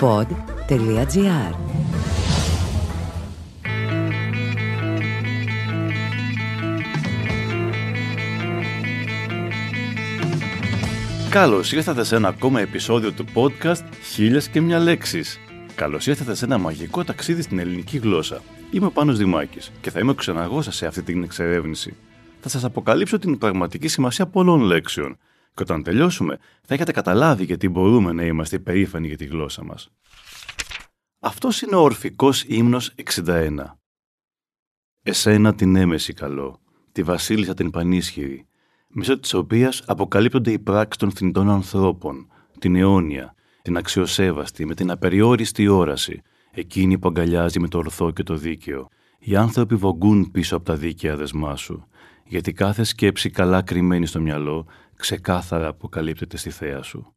pod.gr Καλώς ήρθατε σε ένα ακόμα επεισόδιο του podcast «Χίλιες και μια λέξεις». Καλώς ήρθατε σε ένα μαγικό ταξίδι στην ελληνική γλώσσα. Είμαι ο Πάνος Δημάκης και θα είμαι ο ξεναγός σε αυτή την εξερεύνηση. Θα σας αποκαλύψω την πραγματική σημασία πολλών λέξεων και όταν τελειώσουμε θα έχετε καταλάβει γιατί μπορούμε να είμαστε υπερήφανοι για τη γλώσσα μας. Αυτός είναι ο ορφικός ύμνος 61. Εσένα την έμεση καλό, τη βασίλισσα την πανίσχυρη, μέσω της οποίας αποκαλύπτονται οι πράξεις των θνητών ανθρώπων, την αιώνια, την αξιοσέβαστη, με την απεριόριστη όραση, εκείνη που αγκαλιάζει με το ορθό και το δίκαιο. Οι άνθρωποι βογκούν πίσω από τα δίκαια δεσμά σου, γιατί κάθε σκέψη καλά κρυμμένη στο μυαλό ξεκάθαρα αποκαλύπτεται στη θέα σου.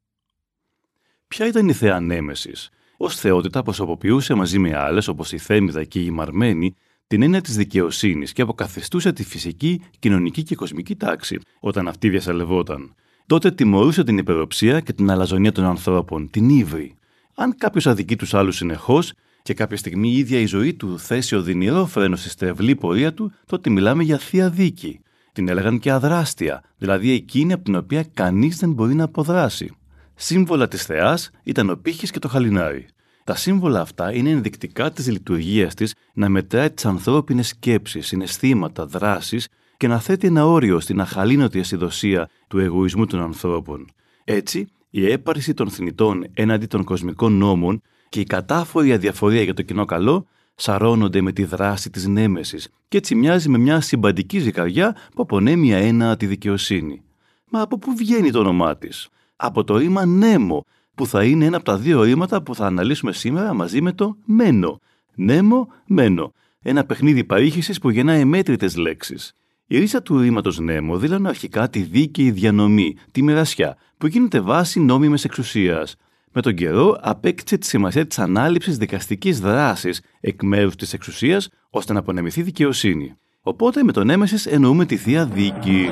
Ποια ήταν η θέα Νέμεσης; Ω θεότητα προσωποποιούσε μαζί με άλλες όπως η Θέμηδα και η Μαρμένη την έννοια της δικαιοσύνης και αποκαθιστούσε τη φυσική, κοινωνική και κοσμική τάξη όταν αυτή διασαλευόταν. Τότε τιμωρούσε την υπεροψία και την αλαζονία των ανθρώπων, την ύβρη. Αν κάποιος αδικεί τους άλλους συνεχώς και κάποια στιγμή η ίδια η ζωή του θέσει οδυνηρό φρένο στη στρεβλή πορεία του, τότε μιλάμε για θεία δίκη. Την έλεγαν και αδράστια, δηλαδή εκείνη από την οποία κανείς δεν μπορεί να αποδράσει. Σύμβολα της Θεάς ήταν ο πύχης και το χαλινάρι. Τα σύμβολα αυτά είναι ενδεικτικά της λειτουργίας της να μετράει τις ανθρώπινες σκέψεις, συναισθήματα, δράσεις και να θέτει ένα όριο στην αχαλήνωτη ασυδοσία του εγωισμού των ανθρώπων. Έτσι, η έπαρση των θνητών έναντι των κοσμικών νόμων και η κατάφορη αδιαφορία για το κοινό καλό σαρώνονται με τη δράση της νέμεσης και έτσι μοιάζει με μια συμπαντική ζυγαριά που απονέμει ένα τη δικαιοσύνη. Μα από πού βγαίνει το όνομά της; Από το ρήμα νέμο, που θα είναι ένα από τα δύο ρήματα που θα αναλύσουμε σήμερα μαζί με το μένο. Νέμο, μένο. Ένα παιχνίδι παρήχησης που γεννά μέτρητες λέξεις. Η ρίζα του ρήματος νέμο δήλωνε αρχικά τη δίκαιη διανομή, τη μοιρασιά, που γίνεται βάση νόμιμη εξουσίας. Με τον καιρό απέκτησε τη σημασία της ανάληψης δικαστικής δράσης εκ μέρους της εξουσίας ώστε να απονεμηθεί δικαιοσύνη. Οπότε με τον έμεσης εννοούμε τη θεία δίκη.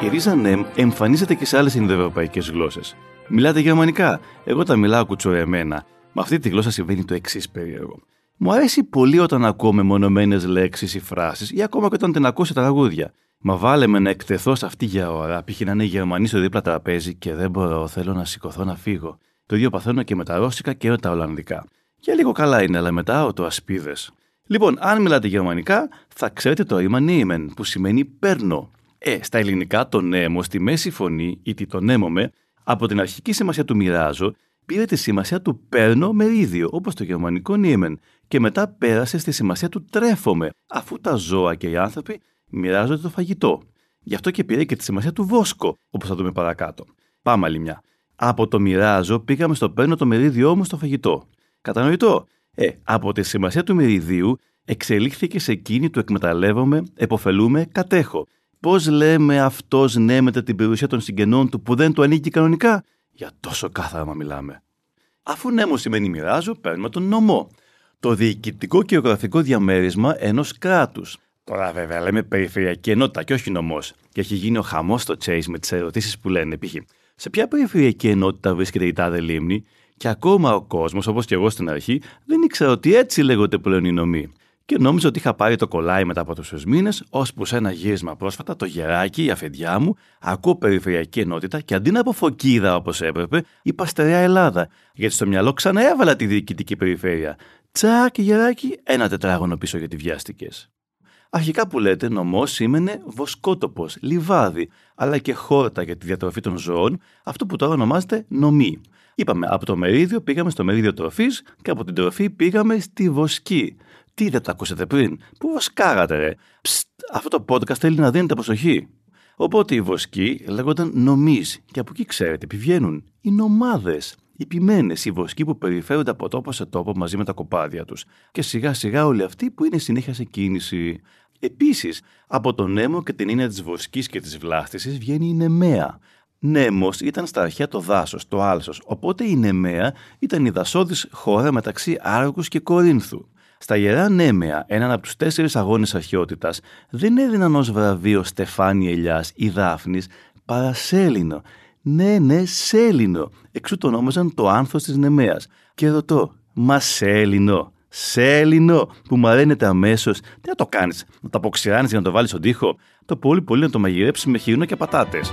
Η ρίζα νεμ εμφανίζεται και σε άλλες Ινδοευρωπαϊκές γλώσσες. Μιλάτε γερμανικά. Εγώ τα μιλάω κουτσορεμένα. Με αυτή τη γλώσσα συμβαίνει το εξής περίεργο. Μου αρέσει πολύ όταν ακούω μεμονωμένες λέξεις ή φράσεις ή ακόμα και όταν την ακούω σε τραγούδια. Μα βάλε με να εκτεθώ σε αυτή για ώρα, π.χ. να είναι Γερμανοί στο δίπλα τραπέζι και δεν μπορώ, θέλω να σηκωθώ να φύγω. Το ίδιο παθαίνω και με τα Ρώσικα και με τα Ολλανδικά. Για λίγο καλά είναι, αλλά μετά το ασπίδε. Λοιπόν, αν μιλάτε γερμανικά, θα ξέρετε το ρήμα nehmen, που σημαίνει παίρνω. Ε, στα ελληνικά το νέμο στη μέση φωνή ή το νέμομε από την αρχική σημασία του μοιράζω πήρε τη σημασία του παίρνω μερίδιο όπως το γερμανικό νίμεν και μετά πέρασε στη σημασία του τρέφομαι αφού τα ζώα και οι άνθρωποι μοιράζονται το φαγητό. Γι' αυτό και πήρε και τη σημασία του βόσκο όπως θα δούμε παρακάτω. Πάμε άλλη μια. Από το μοιράζω πήγαμε στο παίρνω το μερίδιό μου στο φαγητό. Κατανοητό; Ε, από τη σημασία του μεριδίου εξελίχθηκε σε εκείνη του εκμεταλλεύομαι, εποφελούμε, κατέχω Πώς λέμε αυτός νέμεται την περιουσία των συγγενών του που δεν του ανήκει κανονικά, για τόσο κάθαρα μιλάμε. Αφού νέμος σημαίνει μοιράζω, παίρνουμε τον νομό. Το διοικητικό και γεωγραφικό διαμέρισμα ενός κράτους. Τώρα βέβαια λέμε περιφερειακή ενότητα και όχι νομό. Και έχει γίνει ο χαμός στο Chase με τις ερωτήσεις που λένε π.χ. Σε ποια περιφερειακή ενότητα βρίσκεται η τάδε λίμνη, και ακόμα ο κόσμος, όπως και εγώ στην αρχή, δεν ήξερα ότι έτσι λέγονται πλέον οι νομοί και νόμιζα ότι είχα πάρει το κολλάι μετά από τόσους μήνες, ώσπου σε ένα γύρισμα πρόσφατα το γεράκι, η αφεντιά μου, ακούω περιφερειακή ενότητα και αντί να πω φωκίδα όπως έπρεπε, είπα στερεά Ελλάδα. Γιατί στο μυαλό ξαναέβαλα τη διοικητική περιφέρεια. Τσακ, γεράκι, ένα τετράγωνο πίσω γιατί βιάστηκες. Αρχικά που λέτε, νομός σήμαινε βοσκότοπος, λιβάδι, αλλά και χόρτα για τη διατροφή των ζώων, αυτό που τώρα ονομάζεται νομή. Είπαμε, από το μερίδιο πήγαμε στο μερίδιο τροφής και από την τροφή πήγαμε στη βοσκή. Τι δεν τα ακούσατε πριν, πού βοσκάγατε ρε; Ψτ, αυτό το podcast θέλει να δίνετε προσοχή. Οπότε οι βοσκοί λέγονταν νομείς και από εκεί ξέρετε επιβαίνουν οι νομάδες. Οι ποιμένες, οι βοσκοί που περιφέρονται από τόπο σε τόπο μαζί με τα κοπάδια τους. Και σιγά σιγά όλοι αυτοί που είναι συνέχεια σε κίνηση. Επίσης, από τον νέμο και την έννοια της βοσκής και της βλάστησης βγαίνει η νεμαία. Νέμος ήταν στα αρχαία το δάσος, το άλσος, οπότε η νεμαία ήταν η δασόδης χώρα μεταξύ Άργους και Κορίνθου. Στα Ιερά Νέμεα, έναν από τους τέσσερις αγώνες αρχαιότητας, δεν έδιναν ως βραβείο Στεφάνι Ελιάς ή Δάφνης, παρά Σέλινο. Ναι, ναι, Σέλινο. Εξού το ονόμαζαν το άνθος της Νεμαία. Και ρωτώ, μα Σέλινο, Σέλινο, που μαραίνεται αμέσως, τι να το κάνεις, να το αποξηράνεις για να το βάλεις στον τοίχο; Το πολύ πολύ να το μαγειρέψεις με χοιρινό και πατάτες.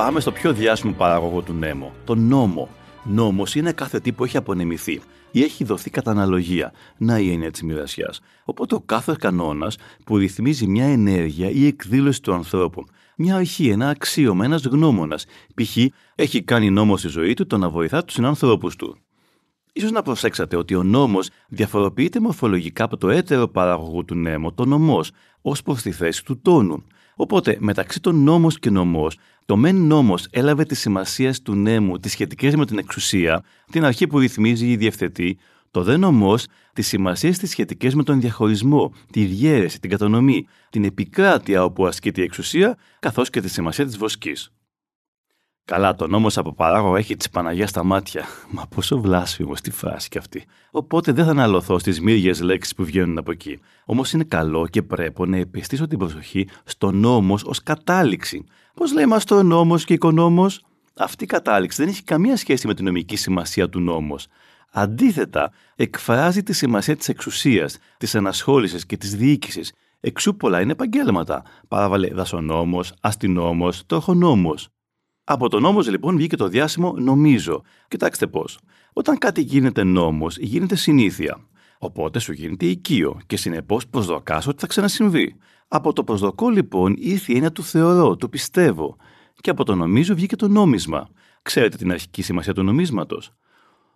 Πάμε στο πιο διάσημο παράγωγο του νέμο, το νόμο. Νόμος είναι κάθε τι που έχει απονεμηθεί ή έχει δοθεί κατά αναλογία. Να η έννοια της μοιρασιάς. Οπότε ο κάθε κανόνας που ρυθμίζει μια ενέργεια ή εκδήλωση του ανθρώπου. Μια αρχή, ένα αξίωμα, ένας γνώμονας. Π.χ. έχει κάνει νόμο στη ζωή του το να βοηθά τους συνάνθρωπου του. Ίσως να προσέξατε ότι ο νόμος διαφοροποιείται μορφολογικά από το έτερο παράγωγο του νέμου, το νομός, ως προς τη θέση του τόνου. Οπότε, μεταξύ των νόμος και νομός, το μεν νόμος έλαβε τη σημασία του νέμου τις σχετικές με την εξουσία, την αρχή που ρυθμίζει ή διευθετεί, το δε νομός τι σημασίε τι σχετικές με τον διαχωρισμό, τη διέρεση, την κατανομή, την επικράτεια όπου ασκείται η εξουσία, καθώς και τη σημασία της βοσκής. Καλά, τον νόμος από παράγωγο έχει τη Παναγία στα μάτια. Μα πόσο βλάσφημος στη φράση κι αυτή. Οπότε δεν θα αναλωθώ στις μύριε λέξεις που βγαίνουν από εκεί. Όμως είναι καλό και πρέπει να επιστήσω την προσοχή στο νόμος ως κατάληξη. Πώς λέει μα το νόμος και οικονόμος, αυτή η κατάληξη δεν έχει καμία σχέση με την νομική σημασία του νόμου. Αντίθετα, εκφράζει τη σημασία της εξουσίας, της ενασχόλησης και της διοίκησης. Εξού πολλά είναι επαγγέλματα. Παράβαλε δασονόμος, αστυνόμος, τροχονόμος. Από το νόμος λοιπόν βγήκε το διάσημο νομίζω. Κοιτάξτε πώς. Όταν κάτι γίνεται νόμος, γίνεται συνήθεια. Οπότε σου γίνεται οικείο και συνεπώς προσδοκάς ότι θα ξανασυμβεί. Από το προσδοκώ λοιπόν ήρθε η έννοια του θεωρώ, του πιστεύω. Και από το νομίζω βγήκε το νόμισμα. Ξέρετε την αρχική σημασία του νομίσματος.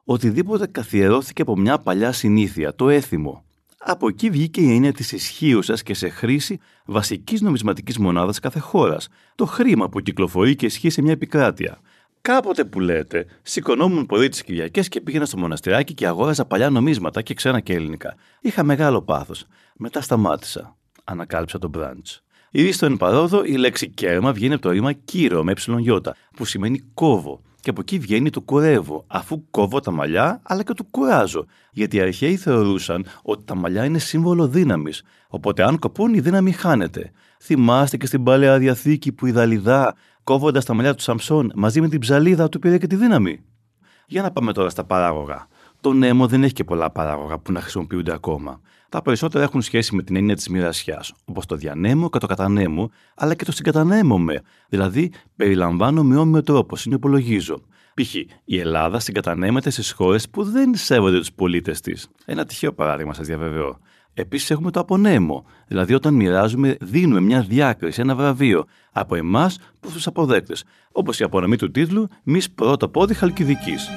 Οτιδήποτε καθιερώθηκε από μια παλιά συνήθεια, το έθιμο. Από εκεί βγήκε η έννοια της ισχύουσα και σε χρήση βασικής νομισματικής μονάδας κάθε χώρας. Το χρήμα που κυκλοφορεί και ισχύει σε μια επικράτεια. Κάποτε που λέτε, σηκωνόμουν πολύ τις Κυριακές και πήγαινα στο μοναστηράκι και αγόραζα παλιά νομίσματα και ξένα και ελληνικά. Είχα μεγάλο πάθος. Μετά σταμάτησα. Ανακάλυψα το μπραντ. Ήδη στο εν παρόδο η λέξη κέρμα βγαίνει από το ρήμα κύρο με ε που σημαίνει κόβω. Και από εκεί βγαίνει το κουρεύω, αφού κόβω τα μαλλιά, αλλά και το κουράζω. Γιατί οι αρχαίοι θεωρούσαν ότι τα μαλλιά είναι σύμβολο δύναμης. Οπότε, αν κοπούν, η δύναμη χάνεται. Θυμάστε και στην παλαιά διαθήκη που η Δαλιδά, κόβοντας τα μαλλιά του Σαμψόν, μαζί με την ψαλίδα του πήρε και τη δύναμη. Για να πάμε τώρα στα παράγωγα. Το νέμο δεν έχει και πολλά παράγωγα που να χρησιμοποιούνται ακόμα. Τα περισσότερα έχουν σχέση με την έννοια της μοιρασιάς, όπως το διανέμω και το κατανέμω, αλλά και το συγκατανέμομαι, δηλαδή περιλαμβάνω με όμοιο τρόπο, συνυπολογίζω. Π.χ. η Ελλάδα συγκατανέμεται στις χώρες που δεν σέβονται τους πολίτες της. Ένα τυχαίο παράδειγμα, σας διαβεβαιώ. Επίσης έχουμε το απονέμο, δηλαδή όταν μοιράζουμε, δίνουμε μια διάκριση, ένα βραβείο από εμάς προς τους αποδέκτες, όπως η απονομή του τίτλου Μη πρώτο πόδι Χαλκιδικής.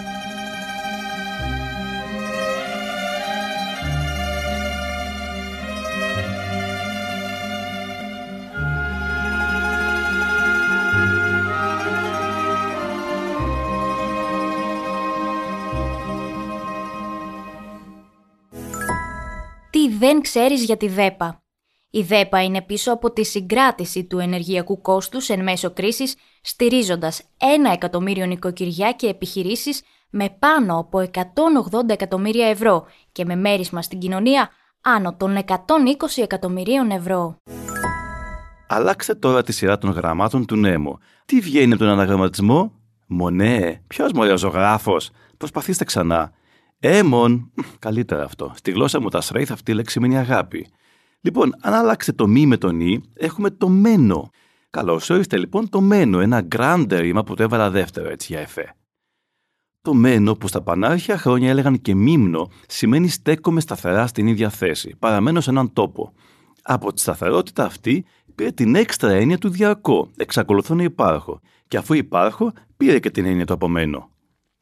Δεν ξέρεις για τη ΔΕΠΑ. Η ΔΕΠΑ είναι πίσω από τη συγκράτηση του ενεργειακού κόστους εν μέσω κρίσης, στηρίζοντας ένα εκατομμύριο νοικοκυριά και επιχειρήσεις με πάνω από 180 εκατομμύρια ευρώ και με μέρισμα στην κοινωνία άνω των 120 εκατομμυρίων ευρώ. Αλλάξτε τώρα τη σειρά των γραμμάτων του νέμου. Τι βγαίνει από τον αναγραμματισμό; Μονέ, ποιος ζωγράφος. Προσπαθήστε ξανά. Έμον. Καλύτερα αυτό. Στη γλώσσα μου τα σρέιθ αυτή η λέξη μείνει αγάπη. Λοιπόν, αν αλλάξετε το μη με το νη, έχουμε το μένο. Καλώς όριστε λοιπόν το μένο, ένα γκράντερ ρήμα που το έβαλα δεύτερο έτσι για εφέ. Το μένο που στα πανάρχια χρόνια έλεγαν και μίμνο σημαίνει στέκομαι σταθερά στην ίδια θέση, παραμένω σε έναν τόπο. Από τη σταθερότητα αυτή πήρε την έξτρα έννοια του διαρκώ, εξακολουθώ να υπάρχω. Και αφού υπάρχω, πήρε και την έννοια του απομένω.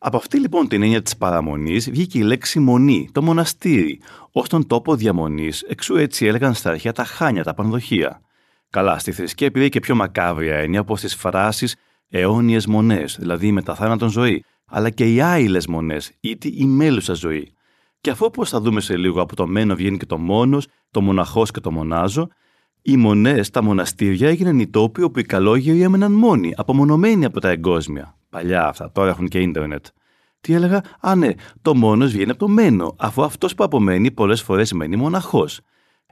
Από αυτή λοιπόν την έννοια της παραμονής βγήκε η λέξη μονή, το μοναστήρι, ως τον τόπο διαμονής, εξού έτσι έλεγαν στα αρχαία τα χάνια, τα πανδοχεία. Καλά, στη θρησκεία επειδή και πιο μακάβρια έννοια όπως τις φράσεις αιώνιες μονές, δηλαδή η μεταθάνατον ζωή, αλλά και οι άειλες μονές, ή η μέλουσα ζωή. Και αφού όπως θα δούμε σε λίγο από το μένο βγαίνει και το μόνος, το μοναχός και το μονάζο, οι μονές, τα μοναστήρια έγιναν οι τόποι όπου οι καλόγεροι έμεναν μόνοι, απομονωμένοι από τα εγκόσμια. Παλιά αυτά, τώρα έχουν και ίντερνετ. Τι έλεγα, Α, ναι, το μόνος βγαίνει από το μένο, αφού αυτός που απομένει πολλές φορές μένει μοναχός.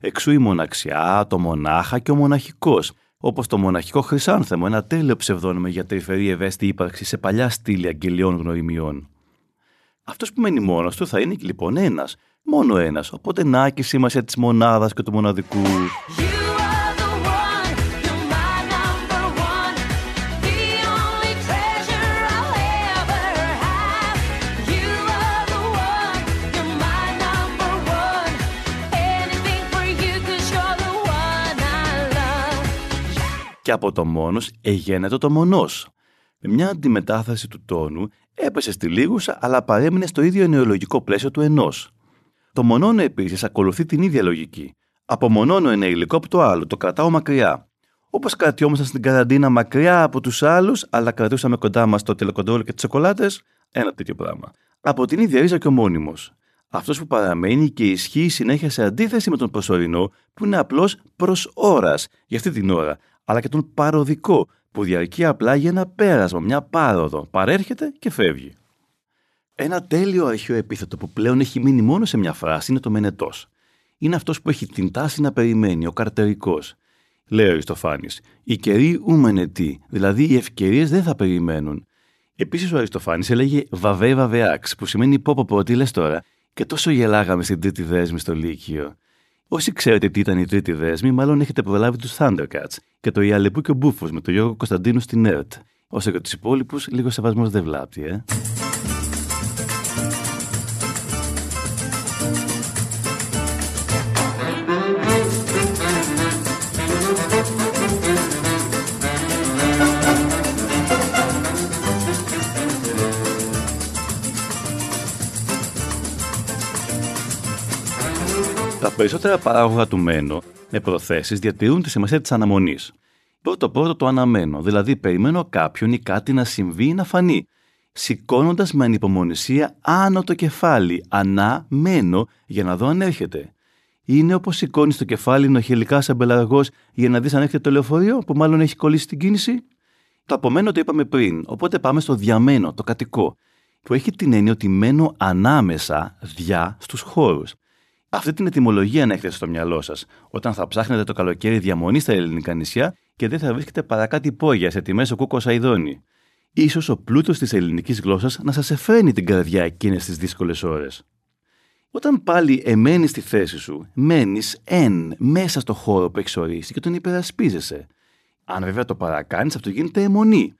Εξού η μοναξιά, το μονάχα και ο μοναχικός, όπως το μοναχικό χρυσάνθεμο, ένα τέλειο ψευδόνιμο για τρυφερή ευαίσθητη ύπαρξη σε παλιά στήλη αγγελιών γνωριμιών. Αυτός που μένει μόνος του θα είναι λοιπόν ένας, μόνο ένας, οπότε να και η σημασία της μονάδας και του μοναδικού. Και από το μόνος εγένετο το μονός. Με μια αντιμετάφραση του τόνου έπεσε στη λίγουσα αλλά παρέμεινε στο ίδιο νεολογικό πλαίσιο του ενός. Το μονόνο επίσης ακολουθεί την ίδια λογική. Απομονώνω ένα υλικό από το άλλο, το κρατάω μακριά. Όπως κρατιόμασταν στην καραντίνα μακριά από τους άλλους, αλλά κρατούσαμε κοντά μας το τηλεκοντρόλ και τις σοκολάτες, ένα τέτοιο πράγμα. Από την ίδια ρίζα και ο μόνιμος. Αυτός που παραμένει και ισχύει συνέχεια σε αντίθεση με τον προσωρινό, που είναι απλώς προς ώρας για αυτή την ώρα, αλλά και τον παροδικό, που διαρκεί απλά για ένα πέρασμα, μια πάροδο. Παρέρχεται και φεύγει. Ένα τέλειο αρχαίο επίθετο που πλέον έχει μείνει μόνο σε μια φράση είναι το μενετός. Είναι αυτός που έχει την τάση να περιμένει, ο καρτερικός. Λέει ο Αριστοφάνης, οι καιροί ουμενετοί, δηλαδή οι ευκαιρίες δεν θα περιμένουν. Επίσης ο Αριστοφάνης έλεγε βαβέ βαβεάξ, που σημαίνει πω πω τι λες τώρα, και τόσο γελάγαμε στην τρίτη δέσμη στο Λύκειο. Όσοι ξέρετε τι ήταν η τρίτη δέσμη, μάλλον έχετε προλάβει τους Thundercats και το Ιαλεπού και ο Μπούφος με τον Γιώργο Κωνσταντίνου στην ΕΡΤ. Όσο για τους υπόλοιπους, λίγο σεβασμός δεν βλάπτει, ε. Περισσότερα παράγωγα του μένω με προθέσεις διατηρούν τη σημασία της αναμονής. Πρώτο πρώτο το αναμένω, δηλαδή περιμένω κάποιον ή κάτι να συμβεί ή να φανεί. Σηκώνοντας με ανυπομονησία άνω το κεφάλι, αναμένω για να δω αν έρχεται. Είναι όπως σηκώνεις το κεφάλι νοχελικά σαν μπελαργό για να δεις αν έρχεται το λεωφορείο που μάλλον έχει κολλήσει την κίνηση; Το απομένω το είπαμε πριν, οπότε πάμε στο διαμένο, το κατοικό, που έχει την έννοια ότι μένω ανάμεσα, διά, στους χώρους. Αυτή την ετοιμολογία να έχετε στο μυαλό σας όταν θα ψάχνετε το καλοκαίρι διαμονή στα ελληνικά νησιά και δεν θα βρίσκετε παρά κάτι υπόγεια σε τιμές ο κούκος Αϊδόνη. σω ο πλούτος της ελληνικής γλώσσας να σας εφραίνει την καρδιά εκείνες τις δύσκολες ώρες. Όταν πάλι εμένεις στη θέση σου, μένεις εν μέσα στο χώρο που έχεις ορίσει και τον υπερασπίζεσαι. Αν βέβαια το παρακάνεις, αυτό γίνεται αιμονή.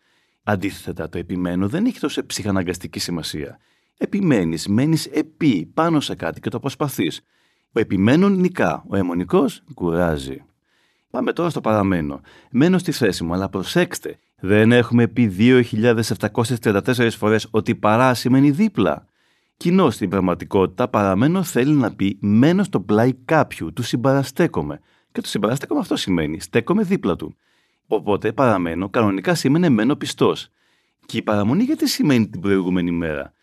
Αντίθετα, το επιμένω δεν έχει τόσο ψυχαναγκαστική σημασία. Επιμένεις, μένεις επί, πάνω σε κάτι και το προσπαθεί. Ο επιμένων νικά, ο αιμονικός κουράζει. Πάμε τώρα στο παραμένο. Μένω στη θέση μου, αλλά προσέξτε, δεν έχουμε πει 2.734 φορές ότι παρά σημαίνει δίπλα. Κοινώ στην πραγματικότητα παραμένω θέλει να πει μένω στο πλάι κάποιου, του συμπαραστέκομαι. Και το συμπαραστέκομαι αυτό σημαίνει στέκομαι δίπλα του. Οπότε παραμένω κανονικά σημαίνει μένω πιστός. Και η παραμονή γιατί σημαίνει την προηγούμενη μέρα;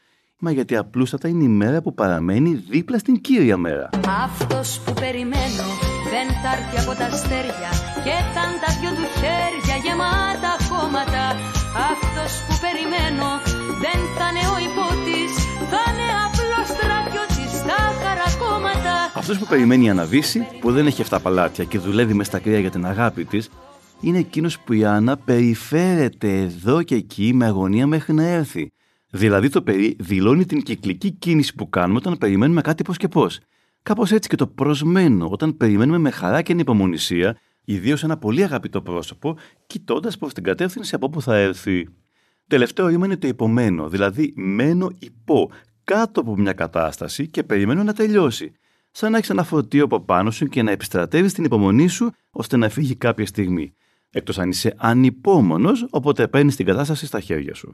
Μα γιατί απλούστατα είναι η μέρα που παραμένει δίπλα στην κύρια μέρα. Αυτός που περιμένω δεν θα έρθει από τα αστέρια και θα τα δυο του χέρια γεμάτα χώματα. Αυτός που περιμένω δεν θα είναι ο υπότης, θα είναι απλός στρατιώτης στα χαρακόμματα. Αυτός που περιμένει η Αναβίση, που δεν έχει 7 παλάτια και δουλεύει μες στα κρύα για την αγάπη της, είναι εκείνος που η Άννα περιφέρεται εδώ και εκεί με αγωνία μέχρι να έρθει. Δηλαδή το παιδί δηλώνει την κυκλική κίνηση που κάνουμε όταν περιμένουμε κάτι πώς και πώς. Κάπως έτσι και το προσμένω όταν περιμένουμε με χαρά και ανυπομονησία, ιδίως ένα πολύ αγαπητό πρόσωπο, κοιτώντας προς την κατεύθυνση από όπου θα έρθει. Τελευταίο ρήμα είναι το υπομένω, δηλαδή μένω υπό, κάτω από μια κατάσταση και περιμένω να τελειώσει. Σαν να έχεις ένα φορτίο από πάνω σου και να επιστρατεύεις την υπομονή σου ώστε να φύγει κάποια στιγμή. Εκτός αν είσαι ανυπόμονος, οπότε παίρνεις την κατάσταση στα χέρια σου.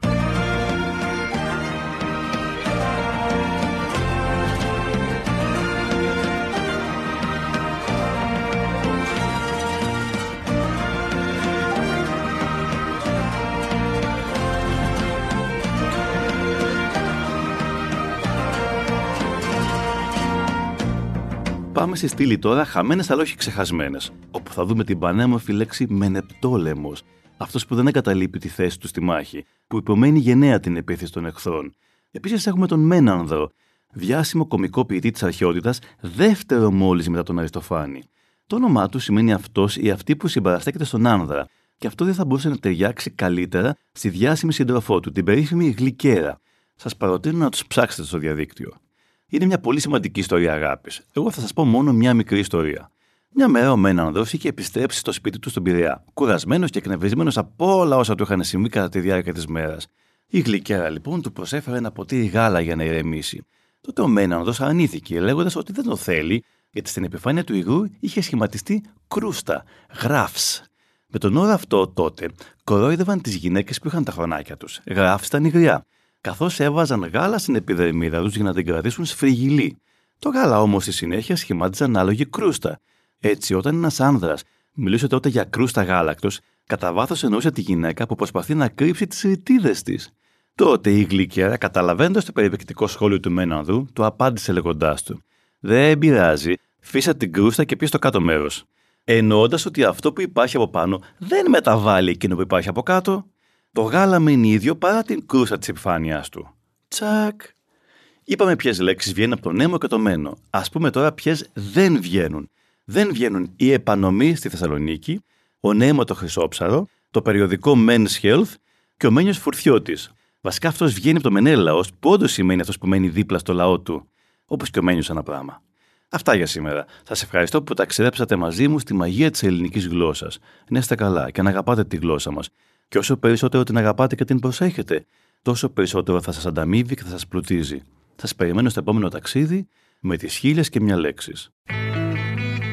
Στη στήλη τώρα χαμένες αλλά όχι ξεχασμένες, όπου θα δούμε την πανέμορφη λέξη μενεπτόλεμος, αυτός που δεν εγκαταλείπει τη θέση του στη μάχη, που υπομένει γενναία την επίθεση των εχθρών. Επίσης έχουμε τον Μένανδρο, διάσημο κομικό ποιητή της αρχαιότητας, δεύτερο μόλις μετά τον Αριστοφάνη. Το όνομά του σημαίνει αυτός ή αυτή που συμπαραστέκεται στον άνδρα, και αυτό δεν θα μπορούσε να ταιριάξει καλύτερα στη διάσημη σύντροφό του, την περίφημη Γλυκέρα. Σας παροτρύνω να τους ψάξετε στο διαδίκτυο. Είναι μια πολύ σημαντική ιστορία αγάπης. Εγώ θα σας πω μόνο μια μικρή ιστορία. Μια μέρα ο Μένανδρο είχε επιστρέψει στο σπίτι του στον Πειραιά, κουρασμένος και εκνευρισμένος από όλα όσα του είχαν συμβεί κατά τη διάρκεια της μέρας. Η γλυκέρα λοιπόν του προσέφερε ένα ποτήρι γάλα για να ηρεμήσει. Τότε ο Μένανδρο αρνήθηκε, λέγοντας ότι δεν το θέλει, γιατί στην επιφάνεια του υγρού είχε σχηματιστεί κρούστα, γράφς. Με τον όρο αυτό τότε κορόιδευαν τις γυναίκες που είχαν τα χρονάκια τους. Γράφς ήταν υγριά, καθώς έβαζαν γάλα στην επιδερμίδα τους για να την κρατήσουν σφριγγυλή. Το γάλα όμως στη συνέχεια σχημάτιζε ανάλογη κρούστα. Έτσι, όταν ένας άνδρας μιλούσε τότε για κρούστα γάλακτο, κατά βάθος εννοούσε τη γυναίκα που προσπαθεί να κρύψει τις ρητίδες της. Τότε η γλυκέρα, καταλαβαίνοντας το περιπεκτικό σχόλιο του Μένανδου, το απάντησε λέγοντάς του: Δεν πειράζει, φύσα την κρούστα και πεις στο κάτω μέρος. Εννοώντας ότι αυτό που υπάρχει από πάνω δεν μεταβάλλει εκείνο που υπάρχει από κάτω. Το γάλα μείνει ίδιο παρά την κρούστα της επιφάνειάς του. Τσακ. Είπαμε ποιες λέξεις βγαίνουν από το νέμο και το μένο. Α πούμε τώρα ποιες δεν βγαίνουν. Δεν βγαίνουν η επανομή στη Θεσσαλονίκη, ο νέμο το Χρυσόψαρο, το περιοδικό Men's Health και ο Μένιος Φουρτιώτης. Βασικά αυτός βγαίνει από το Μενέλαο, που όντως σημαίνει αυτός που μένει δίπλα στο λαό του. Όπως και ο Μένιος ένα πράγμα. Αυτά για σήμερα. Σας ευχαριστώ που ταξιδέψατε μαζί μου στη μαγεία της ελληνικής γλώσσας. Να είστε καλά και να αγαπάτε τη γλώσσα μας. Και όσο περισσότερο την αγαπάτε και την προσέχετε, τόσο περισσότερο θα σας ανταμείβει και θα σας πλουτίζει. Σας περιμένω στο επόμενο ταξίδι με τις χίλιες και μια λέξεις.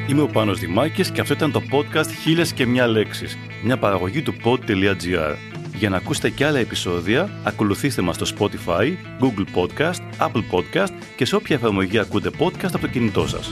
Είμαι ο Πάνος Δημάκης και αυτό ήταν το podcast «Χίλιες και μια λέξεις», μια παραγωγή του pod.gr. Για να ακούσετε και άλλα επεισόδια, ακολουθήστε μας στο Spotify, Google Podcast, Apple Podcast και σε όποια εφαρμογή ακούτε podcast από το κινητό σας.